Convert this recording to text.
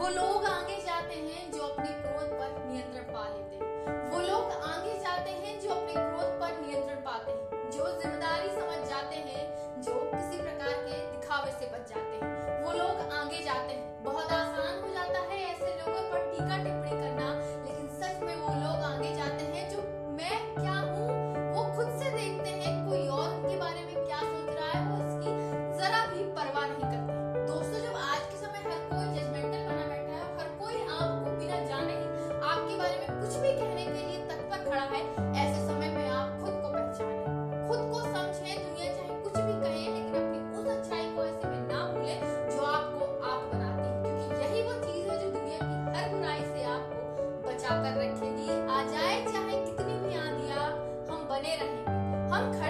वो लोग आगे जाते हैं जो अपने क्रोध पर नियंत्रण पा लेते हैं। वो लोग आगे जाते हैं जो अपने क्रोध पर नियंत्रण पाते हैं। जो ज़िम्मेदारी समझ जाते हैं, जो किसी प्रकार के दिखावे से बच जाते हैं। वो लोग आगे जाते हैं। बहुत आसान हो जाता है ऐसे लोगों पर टीका टिप्पणी बचाव कर रखेगी। आ जाए चाहे कितनी भी आंधिया हम बने रहे हम खड़े